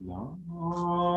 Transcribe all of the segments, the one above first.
ナモ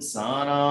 Sangham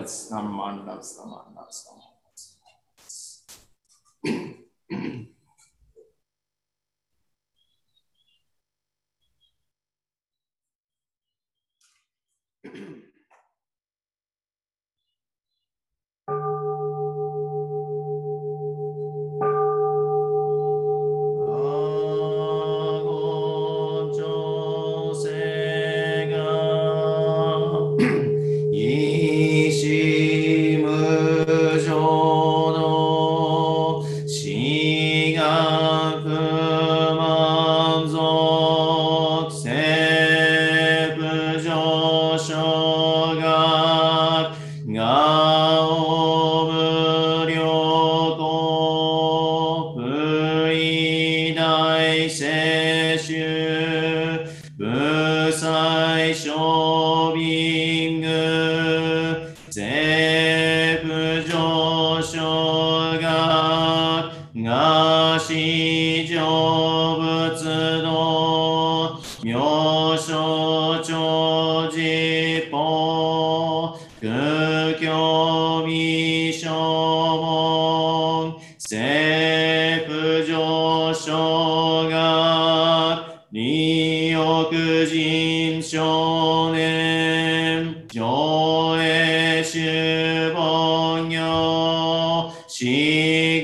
Let's namaste, namaste, namaste. し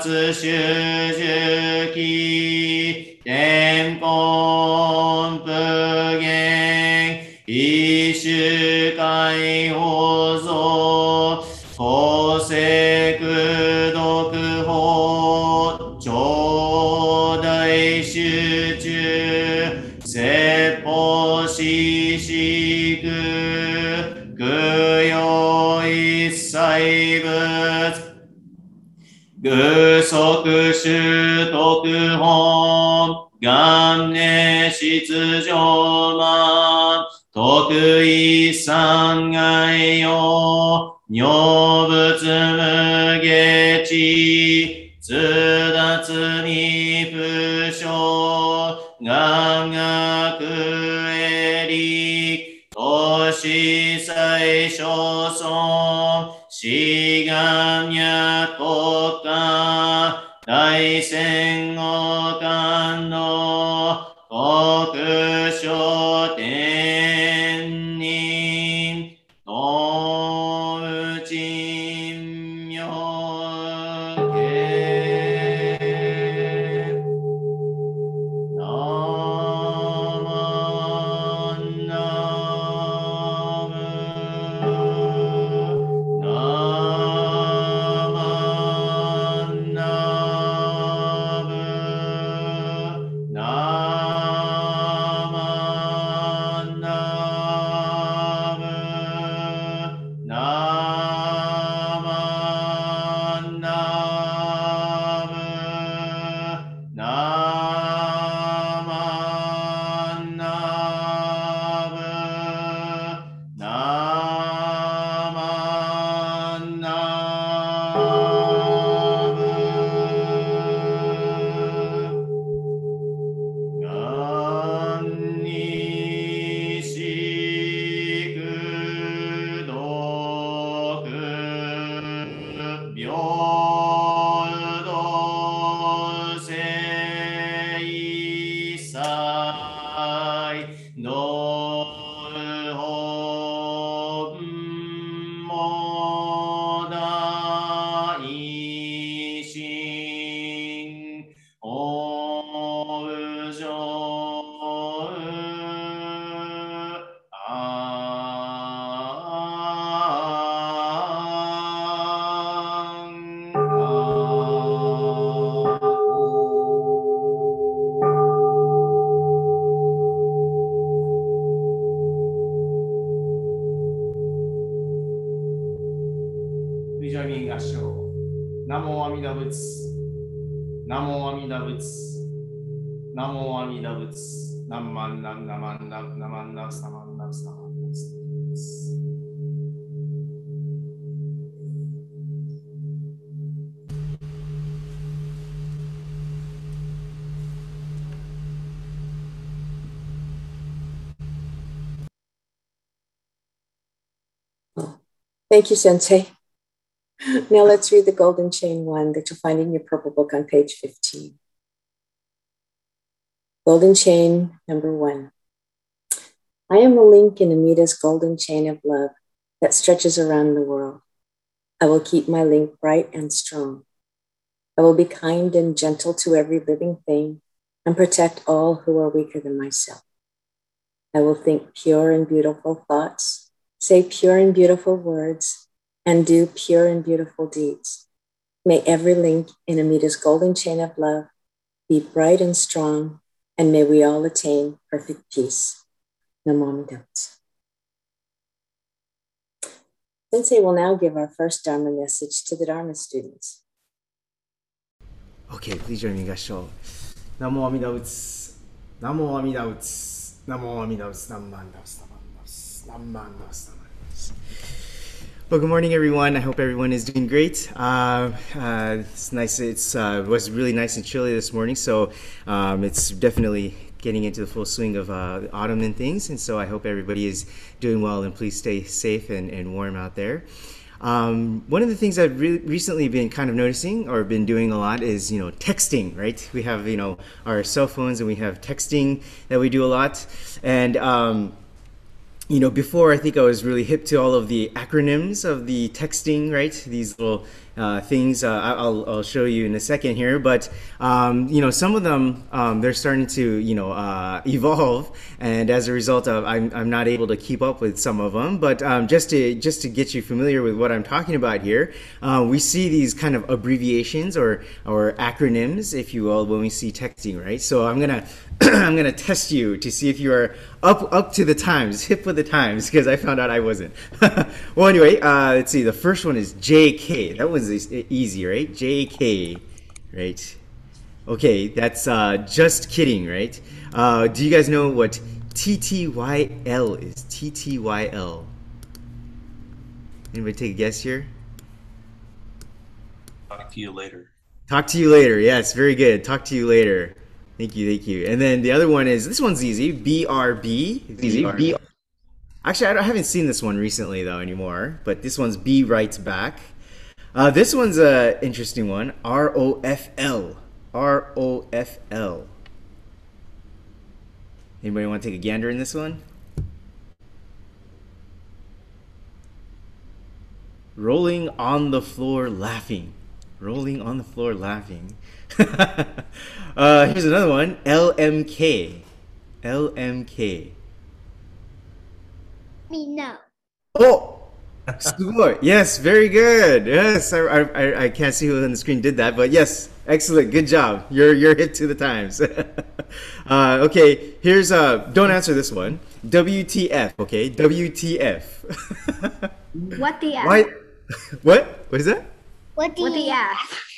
発修期、天根不言、一周解放像、法制苦毒法、超大集中、説法ししく、具足修徳本、元年出上満、徳一三外用、女分 Namo Ani Navits, Naman Nam Naman Nav Naman Navs Naman Navs Naman Thank you, Sensei. Now let's read the Golden Chain one that you'll find in your purple book on page 15. Golden Chain number one. I am a link in Amita's golden chain of love that stretches around the world. I will keep my link bright and strong. I will be kind and gentle to every living thing and protect all who are weaker than myself. I will think pure and beautiful thoughts, say pure and beautiful words, and do pure and beautiful deeds. May every link in Amita's golden chain of love be bright and strong, and may we all attain perfect peace. Namami Dhammas. Sensei will now give our first Dharma message to the Dharma students. Okay, please join me, Gassho. Namo Amida Uts. Namo Amida Uts. Namo Amida Uts. Namman Uts. Namman Uts. Namman Uts. Well, good morning, everyone. I hope everyone is doing great. Uh, uh, it's nice. It's uh, was really nice and chilly this morning, so um, it's definitely getting into the full swing of uh, autumn and things. And so I hope everybody is doing well, and please stay safe and, and warm out there. Um, one of the things I've re- recently been kind of noticing or been doing a lot is, you know, texting, right? We have, you know, our cell phones and we have texting that we do a lot. And, um, you know, before I think I was really hip to all of the acronyms of the texting, right? These little uh, things uh, I'll, I'll show you in a second here. But um, you know, some of them um, they're starting to you know uh, evolve, and as a result of I'm, I'm not able to keep up with some of them. But um, just to just to get you familiar with what I'm talking about here, uh, we see these kind of abbreviations or or acronyms, if you will, when we see texting, right? So I'm gonna I'm gonna test you to see if you are up up to the times, hip with the times, because I found out I wasn't. well, anyway, uh, let's see. The first one is JK. That was easy, right? JK, right? Okay, that's uh, just kidding, right? Uh, do you guys know what TTYL is? TTYL. Anybody take a guess here? Talk to you later. Talk to you later. Yes, very good. Talk to you later. Thank you, thank you. And then the other one is this one's easy. BRB. Easy. B. Actually, I, I haven't seen this one recently though anymore. But this one's B writes back. Uh, this one's a interesting one. R O F L. R O F L. Anybody want to take a gander in this one? Rolling on the floor laughing. Rolling on the floor laughing. uh, here's another one. LMK. LMK. Me no. Oh. Yes, very good. Yes, I, I, I can't see who on the screen did that, but yes, excellent. Good job. You're you're hit to the times. uh, okay, here's uh. Don't answer this one. WTF. Okay, WTF. what the F? Why? What? What is that? What the, what the F?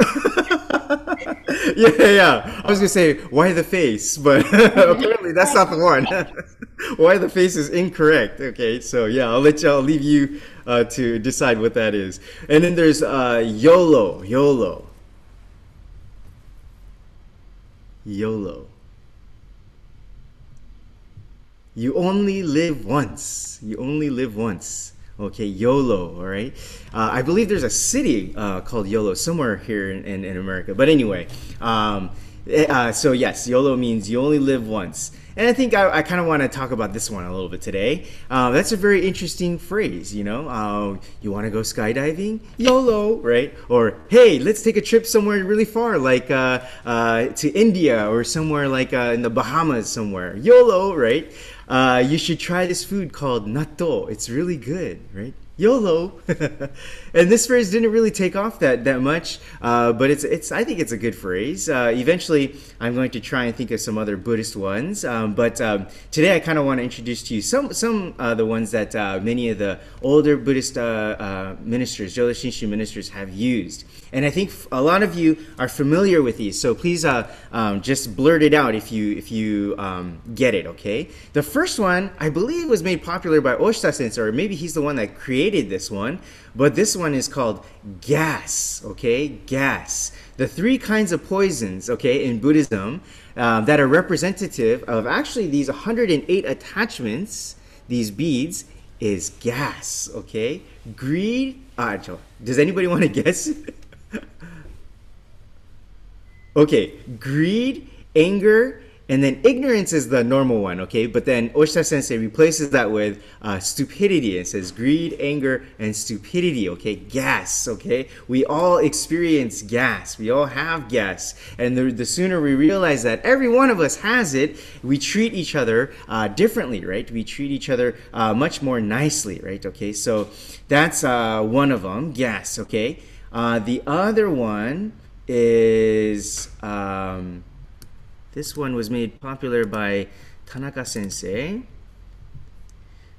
yeah, yeah. I was gonna say why the face, but apparently that's not the one. why the face is incorrect. Okay, so yeah, I'll let you. I'll leave you uh, to decide what that is. And then there's uh, YOLO. YOLO. YOLO. You only live once. You only live once. Okay, YOLO, all right? Uh, I believe there's a city uh, called YOLO somewhere here in, in, in America. But anyway, um, eh, uh, so yes, YOLO means you only live once. And I think I, I kind of want to talk about this one a little bit today. Uh, that's a very interesting phrase, you know. Uh, you want to go skydiving? YOLO, right? Or hey, let's take a trip somewhere really far, like uh, to India or somewhere like in the Bahamas somewhere. YOLO, right? Uh, you should try this food called natto. It's really good, right? YOLO. and this phrase didn't really take off that that much, uh, but it's it's I think it's a good phrase. Uh, eventually, I'm going to try and think of some other Buddhist ones, um, but um, today I kind of want to introduce to you some some uh, the ones that uh, many of the older Buddhist uh, uh, ministers, Jodo Shinshu ministers, have used. And I think a lot of you are familiar with these, so please um, just blurt it out if you if you um, get it. Okay. The first one I believe was made popular by Oshita Sensei, or maybe he's the one that created this one. But this one is called gas, okay? Gas. The three kinds of poisons, okay, in Buddhism uh, that are representative of actually these 108 attachments, these beads, is gas, okay? Greed. Uh, does anybody want to guess? okay, greed, anger, and then ignorance is the normal one, okay? But then Oshita Sensei replaces that with uh, stupidity. It says greed, anger, and stupidity, okay? Gas, okay? We all experience gas. We all have gas. And the, the sooner we realize that every one of us has it, we treat each other uh, differently, right? We treat each other uh, much more nicely, right? Okay, so that's uh, one of them, gas, okay? Uh, the other one is. Um, this one was made popular by Tanaka sensei.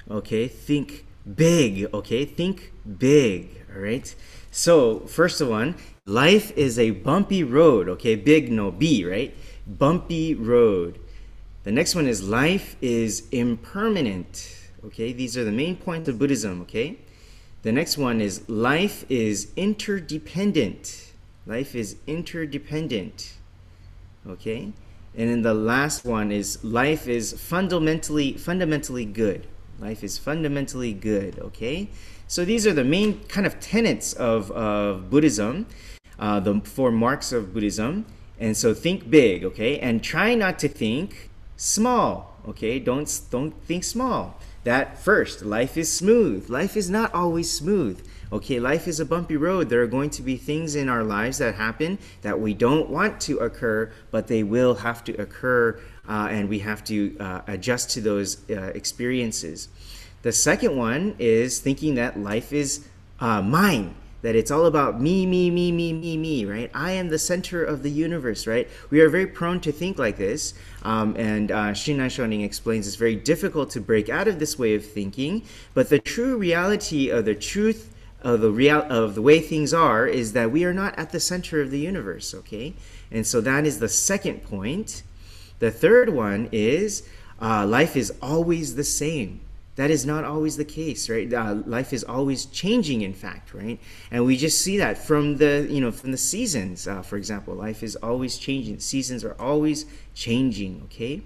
Okay, think big. Okay, think big. All right. So, first one, life is a bumpy road. Okay, big no B, right? Bumpy road. The next one is life is impermanent. Okay, these are the main points of Buddhism. Okay. The next one is life is interdependent. Life is interdependent. Okay. And then the last one is life is fundamentally fundamentally good. Life is fundamentally good. Okay, so these are the main kind of tenets of, of Buddhism, uh, the four marks of Buddhism. And so think big, okay, and try not to think small. Okay, don't don't think small. That first, life is smooth. Life is not always smooth. Okay, life is a bumpy road. There are going to be things in our lives that happen that we don't want to occur, but they will have to occur, uh, and we have to uh, adjust to those uh, experiences. The second one is thinking that life is uh, mine that it's all about me, me, me, me, me, me, right? I am the center of the universe, right? We are very prone to think like this. Um, and uh, Shinran Shonin explains it's very difficult to break out of this way of thinking. But the true reality of the truth of the real of the way things are is that we are not at the center of the universe, okay? And so that is the second point. The third one is uh, life is always the same that is not always the case right? Uh, life is always changing in fact right? And we just see that from the you know from the seasons uh, for example. Life is always changing. Seasons are always changing okay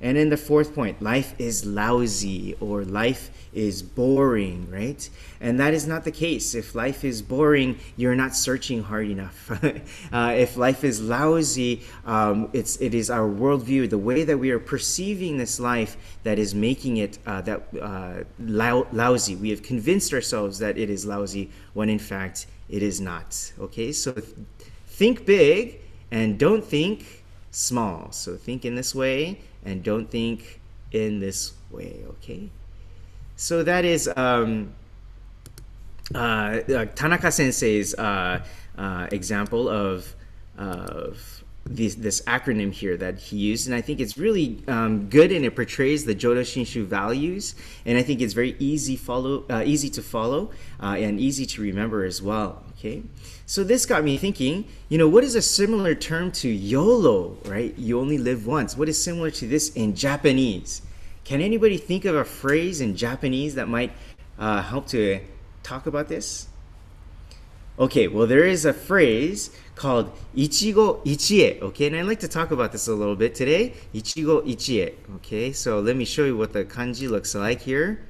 and then the fourth point life is lousy or life is boring, right? And that is not the case. If life is boring, you're not searching hard enough. uh, if life is lousy, um, it's, it is our worldview, the way that we are perceiving this life that is making it uh, that uh, lousy. We have convinced ourselves that it is lousy when in fact it is not. Okay, so think big and don't think small. So think in this way and don't think in this way, okay? So that is um, uh, uh, Tanaka Sensei's uh, uh, example of, of this, this, acronym here that he used, and I think it's really um, good and it portrays the Jodo Shinshu values, and I think it's very easy follow uh, easy to follow uh, and easy to remember as well. Okay, so this got me thinking, you know, what is a similar term to YOLO, right? You only live once. What is similar to this in Japanese? Can anybody think of a phrase in Japanese that might uh, help to talk about this? Okay, well, there is a phrase called ichigo ichie, okay? And I'd like to talk about this a little bit today. Ichigo ichie, okay? So let me show you what the kanji looks like here.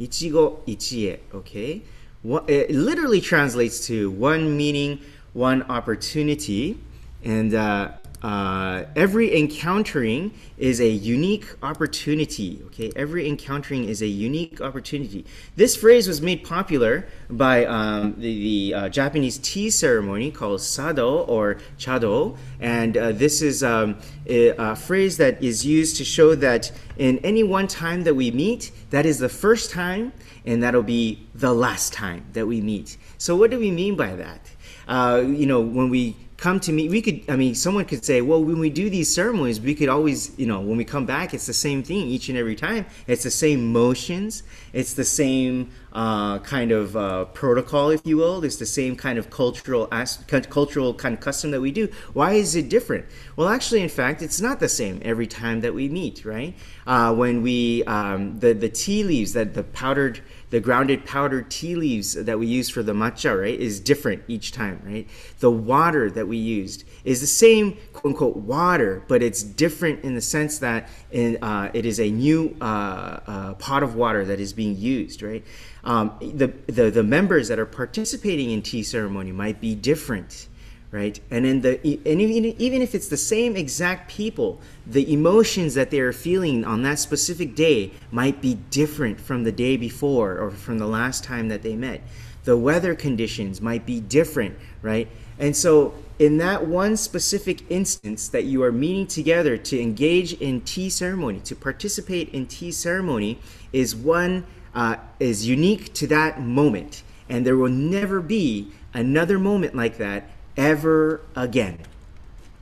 Ichigo ichie, okay? what, it literally translates to one meaning, one opportunity, and uh, uh, every encountering is a unique opportunity. Okay, every encountering is a unique opportunity. This phrase was made popular by um, the, the uh, Japanese tea ceremony called sado or chado, and uh, this is um, a, a, phrase that is used to show that in any one time that we meet, that is the first time, and that'll be the last time that we meet. So, what do we mean by that? Uh, you know, when we come to me we could i mean someone could say well when we do these ceremonies we could always you know when we come back it's the same thing each and every time. It's the same motions. It's the same uh, kind of uh, protocol if you will. It's the same kind of cultural cultural kind of custom that we do. Why is it different? Well actually in fact it's not the same every time that we meet right? Uh, when we um, the the tea leaves that the powdered the grounded powdered tea leaves that we use for the matcha, right, is different each time, right? The water that we used is the same quote unquote water, but it's different in the sense that in, uh, it is a new uh, uh, pot of water that is being used, right? Um, the, the, the members that are participating in tea ceremony might be different right? And then the and even even if it's the same exact people, the emotions that they are feeling on that specific day might be different from the day before or from the last time that they met. The weather conditions might be different, right? And so in that one specific instance that you are meeting together to engage in tea ceremony, to participate in tea ceremony, is one uh, is unique to that moment, and there will never be another moment like that ever again.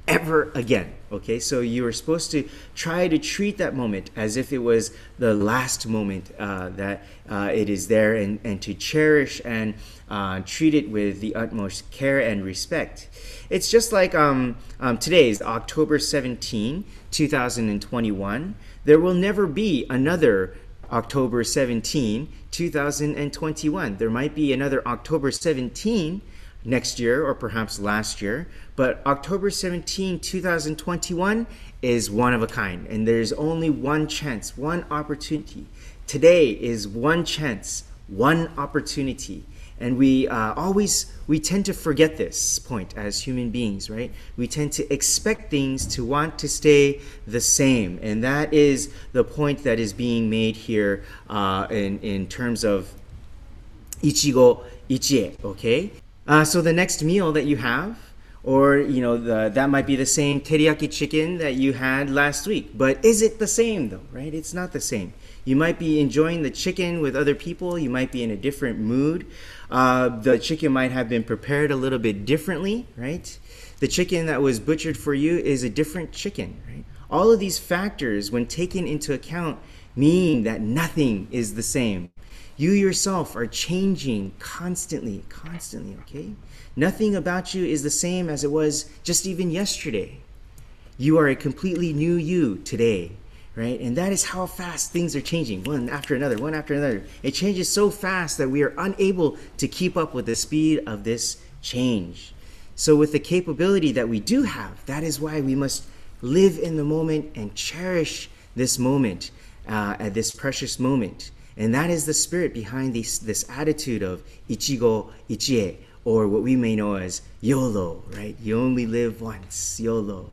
Ever again. Okay, so you are supposed to try to treat that moment as if it was the last moment uh, that uh, it is there and, and to cherish and uh, treat it with the utmost care and respect. It's just like um, um, today is October 17, 2021. There will never be another October 17, 2021. There might be another October 17, next year or perhaps last year. But October 17, 2021 is one of a kind, and there's only one chance, one opportunity. Today is one chance, one opportunity. And we uh, always we tend to forget this point as human beings, right? We tend to expect things to want to stay the same, and that is the point that is being made here uh, in in terms of ichigo ichie. Okay, uh, so the next meal that you have or you know the, that might be the same teriyaki chicken that you had last week. But is it the same though right? It's not the same. You might be enjoying the chicken with other people. You might be in a different mood. Uh, the chicken might have been prepared a little bit differently right? The chicken that was butchered for you is a different chicken right? All of these factors when taken into account mean that nothing is the same you yourself are changing constantly constantly okay Nothing about you is the same as it was just even yesterday. You are a completely new you today, right? And that is how fast things are changing, one after another, one after another. It changes so fast that we are unable to keep up with the speed of this change. So, with the capability that we do have, that is why we must live in the moment and cherish this moment, uh, at this precious moment. And that is the spirit behind this, this attitude of ichigo ichie, or what we may know as YOLO, right? You only live once, YOLO.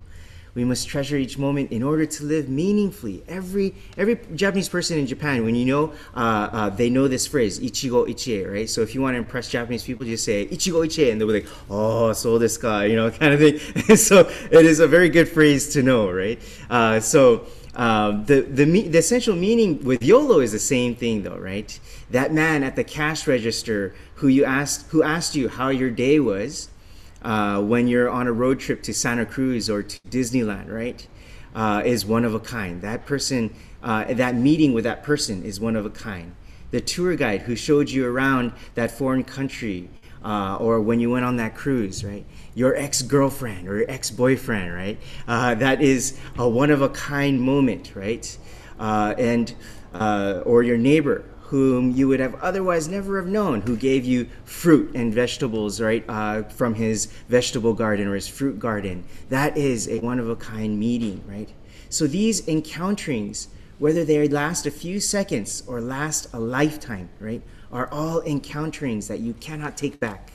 We must treasure each moment in order to live meaningfully. Every every Japanese person in Japan, when you know, uh, uh, they know this phrase "ichigo ichie," right? So if you want to impress Japanese people, just say "ichigo ichie," and they'll be like, "Oh, so this guy," you know, kind of thing. so it is a very good phrase to know, right? Uh, so um, the, the, the essential meaning with YOLO is the same thing, though, right? That man at the cash register who you asked, who asked you how your day was uh, when you're on a road trip to Santa Cruz or to Disneyland, right? Uh, is one of a kind. That person, uh, that meeting with that person is one of a kind. The tour guide who showed you around that foreign country uh, or when you went on that cruise, right? Your ex girlfriend or ex boyfriend, right? Uh, that is a one of a kind moment, right? Uh, and uh, or your neighbor whom you would have otherwise never have known, who gave you fruit and vegetables, right, uh, from his vegetable garden or his fruit garden. That is a one of a kind meeting, right? So these encounterings, whether they last a few seconds or last a lifetime, right, are all encounterings that you cannot take back,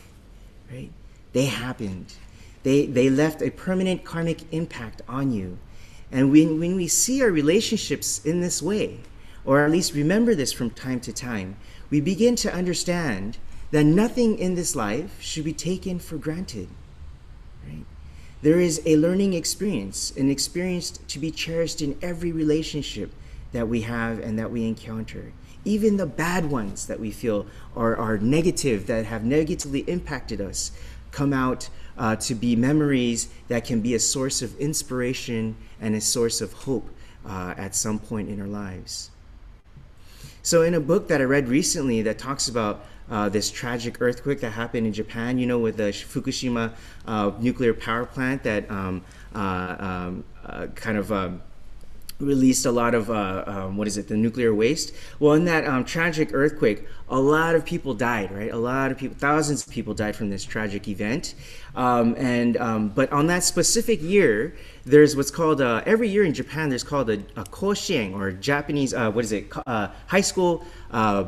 right? They happened. They, they left a permanent karmic impact on you. And when, when we see our relationships in this way, or at least remember this from time to time, we begin to understand that nothing in this life should be taken for granted. Right? There is a learning experience, an experience to be cherished in every relationship that we have and that we encounter even the bad ones that we feel are, are negative, that have negatively impacted us, come out uh, to be memories that can be a source of inspiration and a source of hope uh, at some point in our lives. So, in a book that I read recently that talks about uh, this tragic earthquake that happened in Japan, you know, with the Fukushima uh, nuclear power plant that um, uh, um, uh, kind of um, released a lot of uh, um, what is it the nuclear waste? Well in that um, tragic earthquake a lot of people died right? A lot of people thousands of people died from this tragic event. Um, and um, but on that specific year there's what's called uh, every year in japan there's called a, a or japanese uh, what is it uh, high school uh,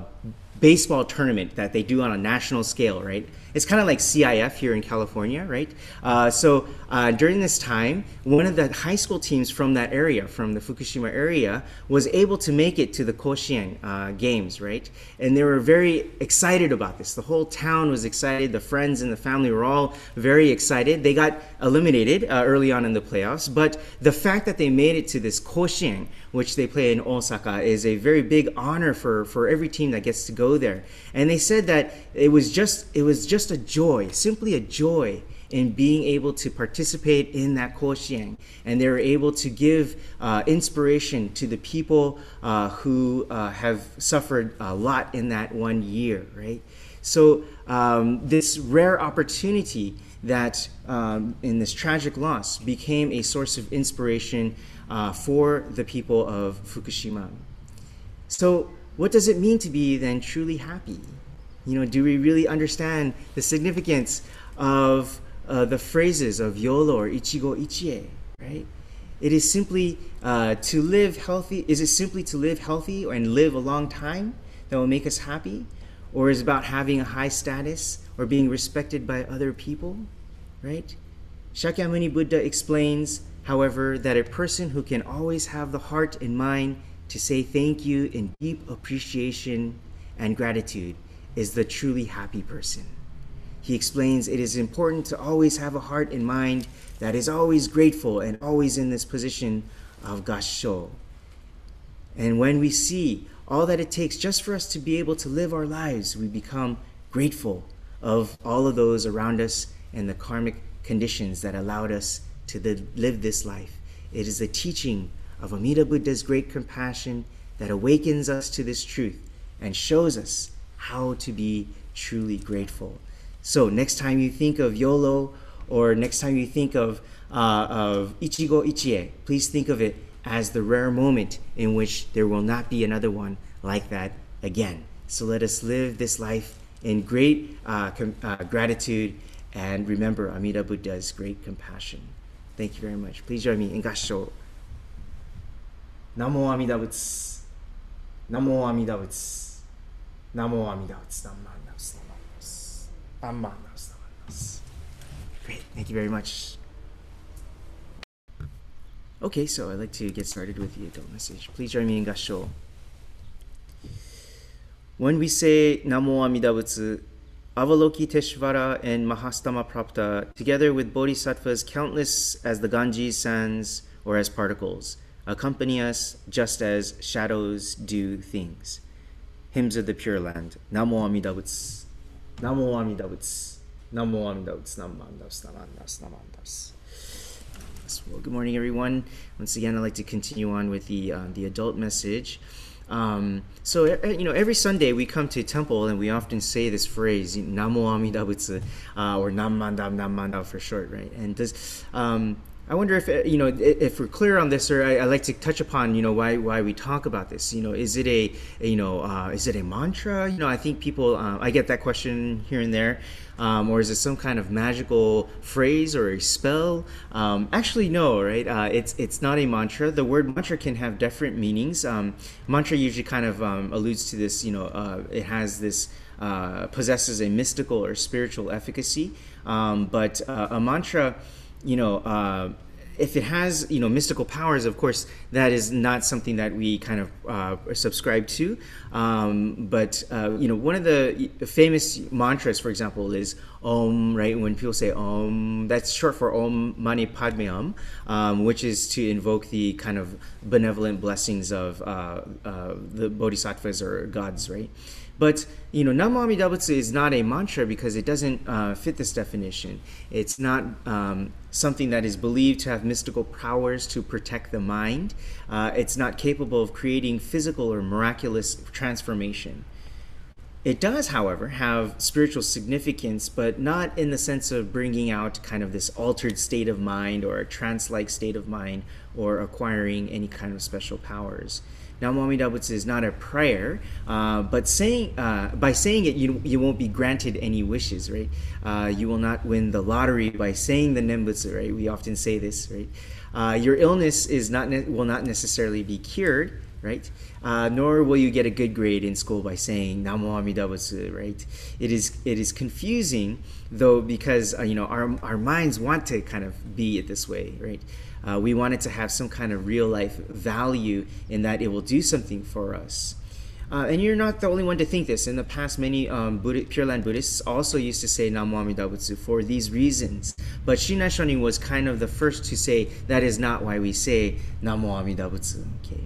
baseball tournament that they do on a national scale right it's kind of like CIF here in California, right? Uh, so uh, during this time, one of the high school teams from that area, from the Fukushima area, was able to make it to the Koshien uh, games, right? And they were very excited about this. The whole town was excited. The friends and the family were all very excited. They got eliminated uh, early on in the playoffs, but the fact that they made it to this Koshien, which they play in Osaka, is a very big honor for, for every team that gets to go there. And they said that it was just it was just a joy, simply a joy in being able to participate in that koshien, and they were able to give uh, inspiration to the people uh, who uh, have suffered a lot in that one year, right? So um, this rare opportunity that um, in this tragic loss became a source of inspiration uh, for the people of Fukushima. So what does it mean to be then truly happy? You know, do we really understand the significance of uh, the phrases of YOLO or Ichigo Ichie, right? It is simply uh, to live healthy. Is it simply to live healthy and live a long time that will make us happy? or is it about having a high status or being respected by other people, right? Shakyamuni Buddha explains, however, that a person who can always have the heart and mind to say thank you in deep appreciation and gratitude is the truly happy person. He explains it is important to always have a heart and mind that is always grateful and always in this position of gassho. And when we see all that it takes just for us to be able to live our lives, we become grateful of all of those around us and the karmic conditions that allowed us to live this life. It is the teaching of Amida Buddha's great compassion that awakens us to this truth and shows us how to be truly grateful. So next time you think of YOLO or next time you think of, uh, of Ichigo Ichie, please think of it as the rare moment in which there will not be another one like that again. So let us live this life in great uh, uh, gratitude and remember Amida Buddha's great compassion. Thank you very much. Please join me in Gassho. Namo Amida Butsu. Namo Amida Butsu. Namo Amida Butsu. Namo Amida Butsu. Namo Amida Butsu. Great. Thank you very much. Okay, so I'd like to get started with the adult message. Please join me in Gassho. When we say Namo Amida Butsu, Avalokiteshvara and Mahasthama Prapta, together with bodhisattvas countless as the Ganges sands or as particles, accompany us just as shadows do things. Hymns of the Pure Land. Namo Amida Butsu. Namo Amida Butsu. Namo Amida Butsu. Namo Amida Butsu. Namo Amida Butsu. Namo Amida Butsu. Well, good morning, everyone. Once again, I'd like to continue on with the uh, the adult message. Um, so you know, every Sunday we come to temple and we often say this phrase "Namo Amida Butsu" uh, or "Nam Mandam Nam Mandam" for short, right? And does um, I wonder if you know if we're clear on this, or I, I, like to touch upon you know why why we talk about this. You know, is it a, a you know uh, is it a mantra? You know, I think people uh, I get that question here and there, um, or is it some kind of magical phrase or a spell? Um, actually, no, right? Uh, it's it's not a mantra. The word mantra can have different meanings. Um, mantra usually kind of um, alludes to this. You know, uh, it has this. Uh, possesses a mystical or spiritual efficacy, um, but uh, a mantra you know, uh, if it has you know mystical powers, of course, that is not something that we kind of uh, subscribe to. Um, but uh, you know, one of the famous mantras, for example, is Om. Right, when people say Om, that's short for Om Mani Padme Hum, um, which is to invoke the kind of benevolent blessings of uh, uh, the bodhisattvas or gods. Right. But you know, Namo Amida Butsu is not a mantra because it doesn't uh, fit this definition. It's not um, something that is believed to have mystical powers to protect the mind. Uh, it's not capable of creating physical or miraculous transformation. It does, however, have spiritual significance, but not in the sense of bringing out kind of this altered state of mind or a trance like state of mind or acquiring any kind of special powers. Namo Amida Butsu is not a prayer, uh, but saying uh, by saying it, you, you won't be granted any wishes, right? Uh, you will not win the lottery by saying the Nembutsu, right? We often say this, right? Uh, your illness is not ne- will not necessarily be cured, right? Uh, nor will you get a good grade in school by saying Namo Amida Butsu, right? It is it is confusing though because uh, you know our our minds want to kind of be it this way, right? Uh, we want it to have some kind of real life value in that it will do something for us. Uh, and you're not the only one to think this. In the past, many um, Pure Land Buddhists also used to say Namu Amida Butsu for these reasons. But Shinran Shonin was kind of the first to say that is not why we say Namu Amida Butsu. Okay.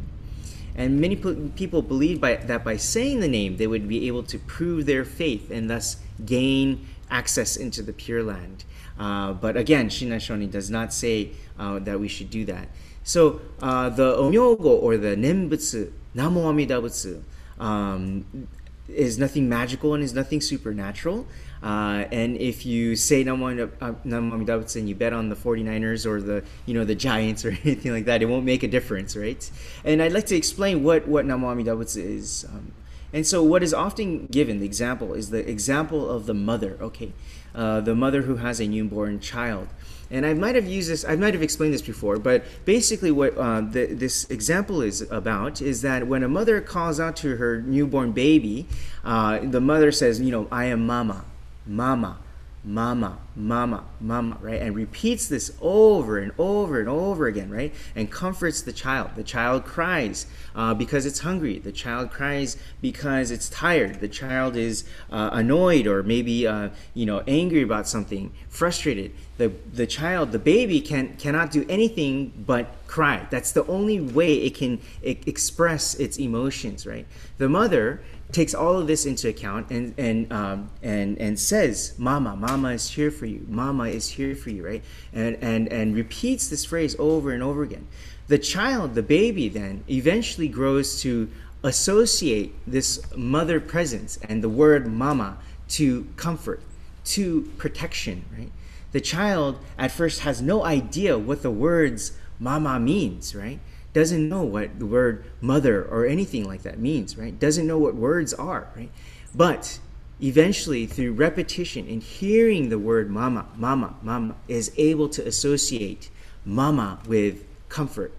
And many people believed by, that by saying the name, they would be able to prove their faith and thus gain access into the Pure Land. Uh, but again, Shinran Shonin does not say uh, that we should do that. So uh, the Onmyogo or the Nembutsu, Namo Amida Butsu, um, is nothing magical and is nothing supernatural. Uh, and if you say Namo Amida Butsu and you bet on the 49ers or the you know the Giants or anything like that, it won't make a difference, right? And I'd like to explain what what Namo Amida Butsu is. Um, And so, what is often given, the example, is the example of the mother, okay? Uh, the mother who has a newborn child. And I might have used this, I might have explained this before, but basically, what uh, the, this example is about is that when a mother calls out to her newborn baby, uh, the mother says, You know, I am mama, mama, mama, mama, mama, right? And repeats this over and over and over again, right? And comforts the child. The child cries uh, because it's hungry. The child cries because it's tired. The child is uh, annoyed or maybe, uh, you know, angry about something, frustrated. The, the child, the baby, can, cannot do anything but cry. That's the only way it can express its emotions, right? The mother takes all of this into account and and um, and and says, "Mama, Mama is here for you. Mama is here for you." Right? And and and repeats this phrase over and over again. The child, the baby, then eventually grows to associate this mother presence and the word "mama" to comfort, to protection. Right? The child at first has no idea what the words "mama" means. Right? Doesn't know what the word mother or anything like that means, right? Doesn't know what words are, right? But eventually, through repetition and hearing the word mama, mama, mama, is able to associate mama with comfort,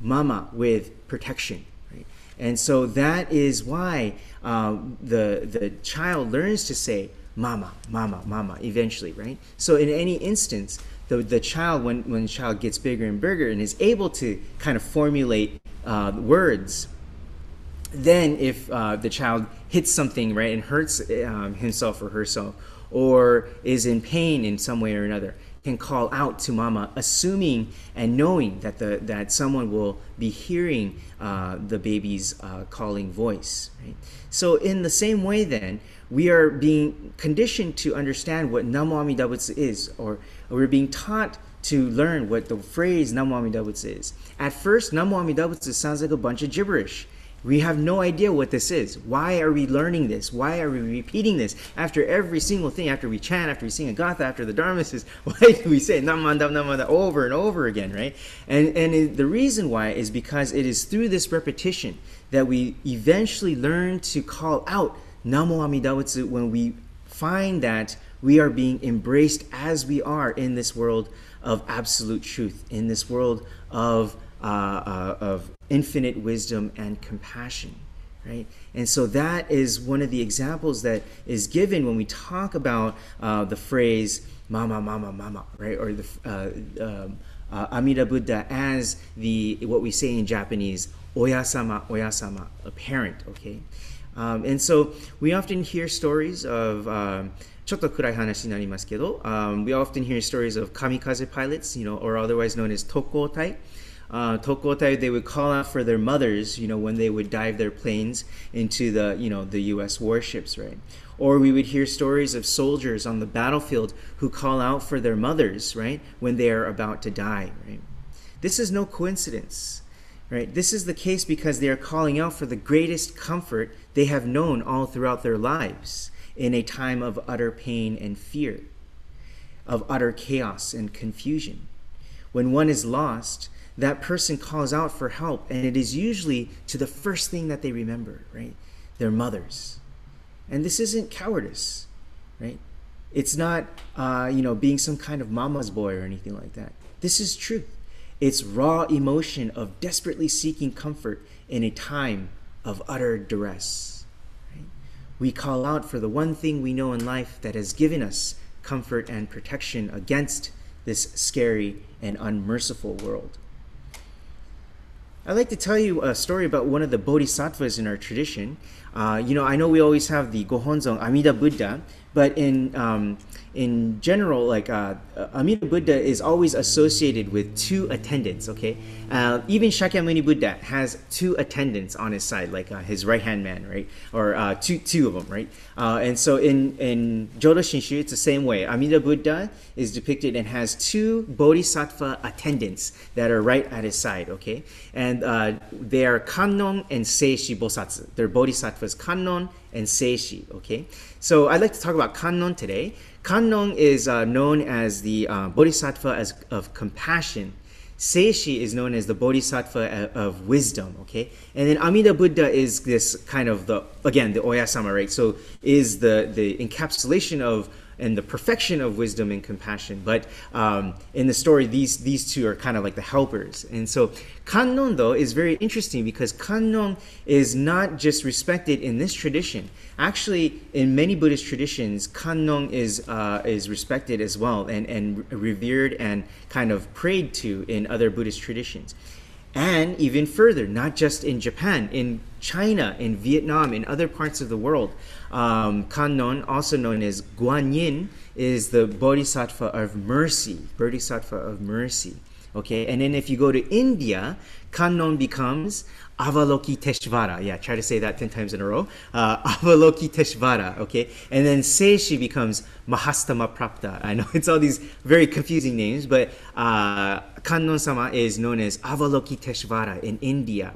mama with protection, right? And so that is why uh, the, the child learns to say mama, mama, mama eventually, right? So in any instance, the, the child, when, when the child gets bigger and bigger and is able to kind of formulate uh, words, then if uh, the child hits something, right, and hurts um, himself or herself, or is in pain in some way or another, can call out to mama, assuming and knowing that the that someone will be hearing uh, the baby's uh, calling voice. Right? So in the same way, then we are being conditioned to understand what Namo Amida Butsu is, or we're being taught to learn what the phrase Namo Amida Butsu is. At first, Namo Amida Butsu sounds like a bunch of gibberish. We have no idea what this is. Why are we learning this? Why are we repeating this after every single thing? After we chant, after we sing a gatha, after the dharma says, why do we say namandam namanda over and over again, right? And and it, the reason why is because it is through this repetition that we eventually learn to call out Namo Amida Butsu when we find that we are being embraced as we are in this world of absolute truth, in this world of uh, uh, of infinite wisdom and compassion, right? And so that is one of the examples that is given when we talk about uh, the phrase "mama, mama, mama," right, or the uh, um, uh, Amida Buddha as the what we say in Japanese "oyasama, oyasama," a parent, okay. Um, and so we often hear stories of um, ちょっと暗い話になりますけど、um, we often hear stories of kamikaze pilots, you know, or otherwise known as tokkotai. Uh, tokotai, they would call out for their mothers, you know, when they would dive their planes into the, you know, the U.S. warships, right? Or we would hear stories of soldiers on the battlefield who call out for their mothers, right, when they are about to die, right? This is no coincidence, right? This is the case because they are calling out for the greatest comfort they have known all throughout their lives in a time of utter pain and fear, of utter chaos and confusion. When one is lost, that person calls out for help, and it is usually to the first thing that they remember, right? Their mothers. And this isn't cowardice, right? It's not, uh, you know, being some kind of mama's boy or anything like that. This is truth. It's raw emotion of desperately seeking comfort in a time of utter duress. We call out for the one thing we know in life that has given us comfort and protection against this scary and unmerciful world. I'd like to tell you a story about one of the bodhisattvas in our tradition. Uh, you know, I know we always have the Gohonzon Amida Buddha, but in um, in general, like uh, Amida Buddha is always associated with two attendants. Okay, uh, even Shakyamuni Buddha has two attendants on his side, like uh, his right hand man, right, or uh, two two of them, right. Uh, and so in in Jodo Shinshu, it's the same way. Amida Buddha is depicted and has two bodhisattva attendants that are right at his side. Okay, and uh, they are Kannon and Seishi Bosatsu. They're bodhisattvas Kannon and Seishi. Okay, so I'd like to talk about Kannon today. Kannon is uh, known as the uh, bodhisattva as, of compassion Seishi is known as the Bodhisattva of wisdom, okay? And then Amida Buddha is this kind of the, again, the Oyasama, right? So is the, the encapsulation of and the perfection of wisdom and compassion. But um, in the story, these these two are kind of like the helpers. And so Kannon though is very interesting because Kannon is not just respected in this tradition. Actually, in many Buddhist traditions, Kannon is uh, is respected as well and and revered and kind of prayed to in other Buddhist traditions. And even further, not just in Japan, in China, in Vietnam, in other parts of the world, um, Kannon, also known as Guanyin, is the Bodhisattva of mercy. Bodhisattva of mercy. Okay, and then if you go to India, Kannon becomes Avalokiteshvara. Yeah, try to say that 10 times in a row. Uh, Avalokiteshvara, okay? And then Seishi becomes Mahasthama Prapta. I know it's all these very confusing names, but uh, Kannon sama is known as Avalokiteshvara in India.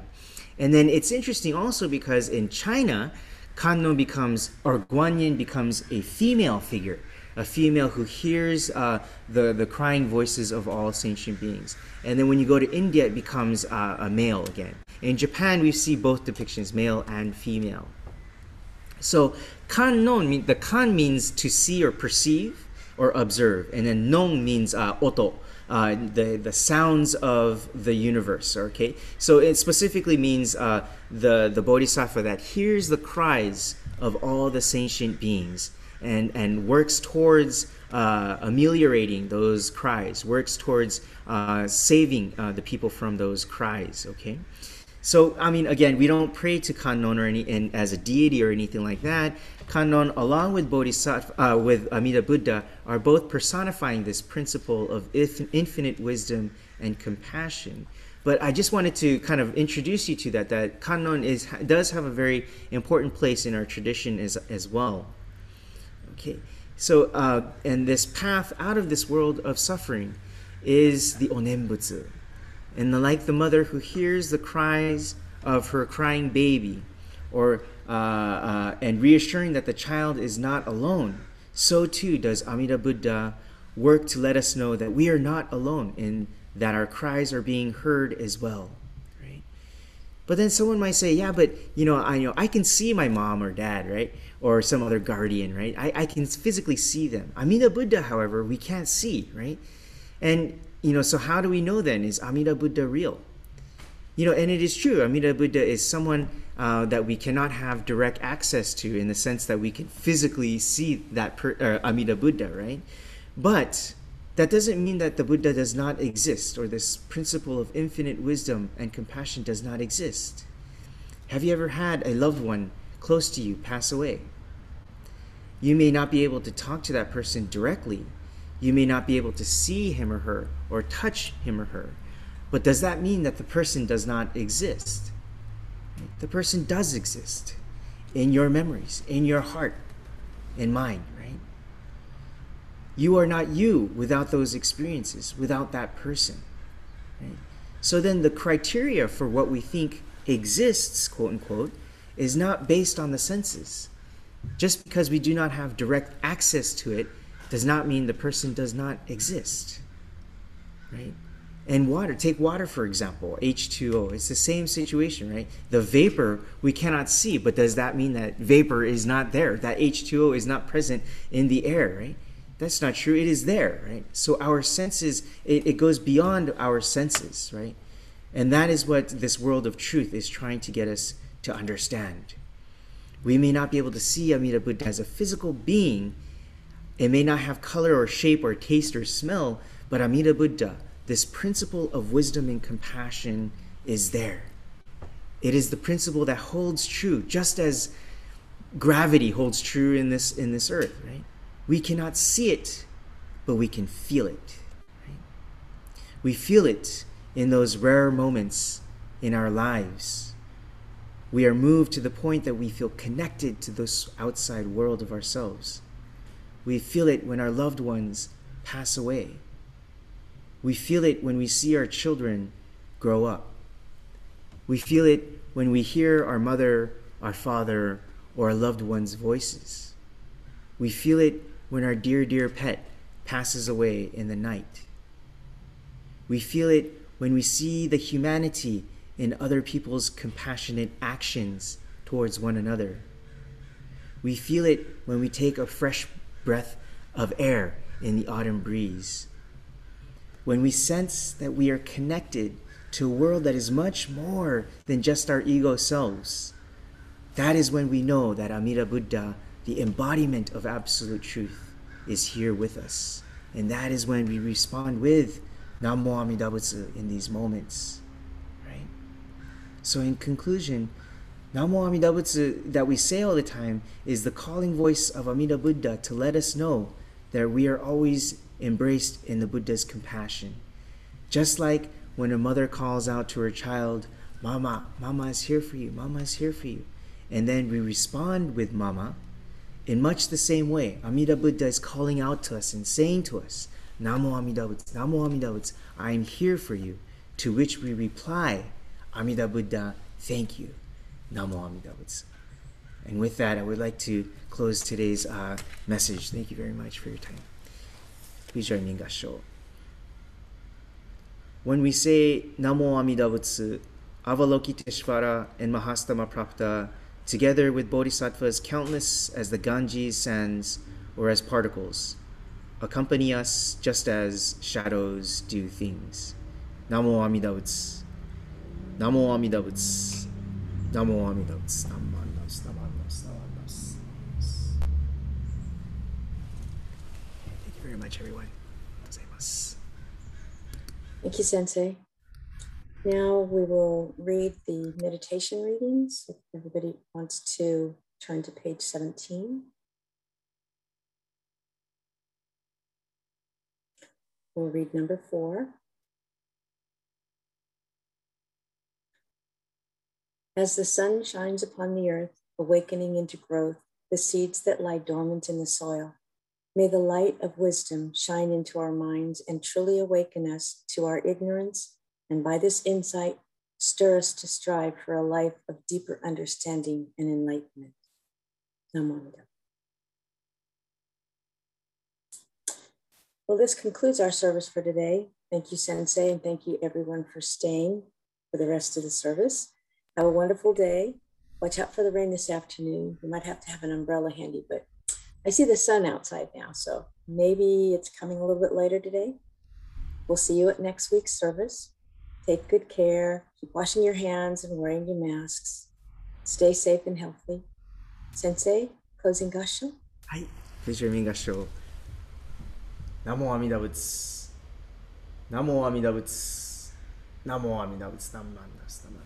And then it's interesting also because in China, Kannon becomes, or Guanyin becomes a female figure, a female who hears uh, the, the crying voices of all sentient beings. And then when you go to India, it becomes uh, a male again. In Japan, we see both depictions, male and female. So kannon, the kan means to see or perceive or observe, and then non means uh, oto, uh, the the sounds of the universe. Okay, so it specifically means uh, the the bodhisattva that hears the cries of all the sentient beings and and works towards uh, ameliorating those cries, works towards uh, saving uh, the people from those cries. Okay. So, I mean, again, we don't pray to Kannon or any, in, as a deity or anything like that. Kannon, along with Bodhisattva, uh, with Amida Buddha, are both personifying this principle of infinite wisdom and compassion. But I just wanted to kind of introduce you to that. That Kannon is does have a very important place in our tradition as as well. Okay, so uh, and this path out of this world of suffering is the onenbutsu, and like the mother who hears the cries of her crying baby, or uh, uh, and reassuring that the child is not alone, so too does Amida Buddha work to let us know that we are not alone and that our cries are being heard as well. Right? But then someone might say, yeah, but you know, I you know I can see my mom or dad, right? Or some other guardian, right? I, I can physically see them. Amida Buddha, however, we can't see, right? And you know, so how do we know then? Is Amida Buddha real? You know, and it is true. Amida Buddha is someone uh, that we cannot have direct access to in the sense that we can physically see that per, uh, Amida Buddha, right? But that doesn't mean that the Buddha does not exist or this principle of infinite wisdom and compassion does not exist. Have you ever had a loved one close to you pass away? You may not be able to talk to that person directly. You may not be able to see him or her or touch him or her. But does that mean that the person does not exist? The person does exist in your memories, in your heart, in mind, right? You are not you without those experiences, without that person. Right? So then the criteria for what we think exists, quote unquote, is not based on the senses. Just because we do not have direct access to it does not mean the person does not exist. Right? And water, take water for example, H2O. It's the same situation, right? The vapor we cannot see, but does that mean that vapor is not there? That H2O is not present in the air, right? That's not true. It is there, right? So our senses, it, it goes beyond our senses, right? And that is what this world of truth is trying to get us to understand. We may not be able to see Amida Buddha as a physical being. It may not have color or shape or taste or smell, but Amida Buddha, this principle of wisdom and compassion is there. It is the principle that holds true, just as gravity holds true in this in this earth, right? We cannot see it, but we can feel it. Right? We feel it in those rare moments in our lives. We are moved to the point that we feel connected to this outside world of ourselves. We feel it when our loved ones pass away. We feel it when we see our children grow up. We feel it when we hear our mother, our father, or our loved ones' voices. We feel it when our dear, dear pet passes away in the night. We feel it when we see the humanity in other people's compassionate actions towards one another. We feel it when we take a fresh breath of air in the autumn breeze. When we sense that we are connected to a world that is much more than just our ego selves, that is when we know that Amida Buddha, the embodiment of absolute truth, is here with us. And that is when we respond with Namo Amida Butsu in these moments. Right? So, in conclusion, Namo Amida Butsu that we say all the time is the calling voice of Amida Buddha to let us know that we are always embraced in the Buddha's compassion. Just like when a mother calls out to her child, Mama, Mama is here for you, Mama is here for you. And then we respond with Mama. In much the same way, Amida Buddha is calling out to us and saying to us, Namo Amida Butsu, Namo Amida Butsu, I am here for you. To which we reply, Amida Buddha, thank you. Namo Amida Butsu. And with that, I would like to close today's uh, message. Thank you very much for your time. Please join me in. When we say Namo Amida Butsu, Avalokiteshvara and Mahasthama Prapta, together with bodhisattvas countless as the Ganges sands or as particles, accompany us just as shadows do things. Namo Amida Butsu. Namo Amida Butsu. Thank you very much, everyone. Thank you, Sensei. Now we will read the meditation readings. If everybody wants to turn to page 17. We'll read number four. As the sun shines upon the earth, awakening into growth the seeds that lie dormant in the soil, may the light of wisdom shine into our minds and truly awaken us to our ignorance, and by this insight, stir us to strive for a life of deeper understanding and enlightenment. Namo Well, this concludes our service for today. Thank you, Sensei, and thank you everyone for staying for the rest of the service. Have a wonderful day. Watch out for the rain this afternoon. You might have to have an umbrella handy, but I see the sun outside now, so maybe it's coming a little bit later today. We'll see you at next week's service. Take good care. Keep washing your hands and wearing your masks. Stay safe and healthy. Sensei, closing gassho. Hi, please remain gassho. Namo Amida Butsu. Namo Amida Butsu. Namo Amida Butsu. Namo Amida Butsu.